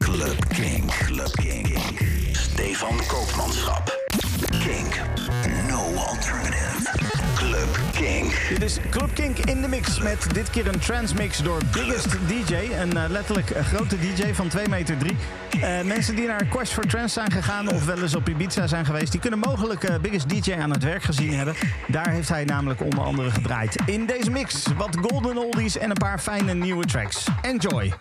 Club King. Club King. Stefan Koopmanschap. Kink. No alternative. Club. Dit is Club Kink in de mix met dit keer een transmix door Biggest DJ. Een eh, letterlijk grote DJ van 2 meter 3. Eh, mensen die naar Quest for Trance zijn gegaan of wel eens op Ibiza zijn geweest... die kunnen mogelijk eh, Biggest DJ aan het werk gezien hebben. Daar heeft hij namelijk onder andere gedraaid. In deze mix wat golden oldies en een paar fijne nieuwe tracks. Enjoy!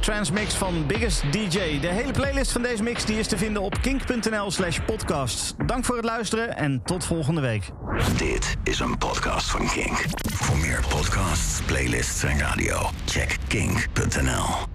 Transmix van Biggest DJ. De hele playlist van deze mix die is te vinden op kink.nl slash podcasts. Dank voor het luisteren en tot volgende week. Dit is een podcast van Kink. Voor meer podcasts, playlists en radio, check kink.nl.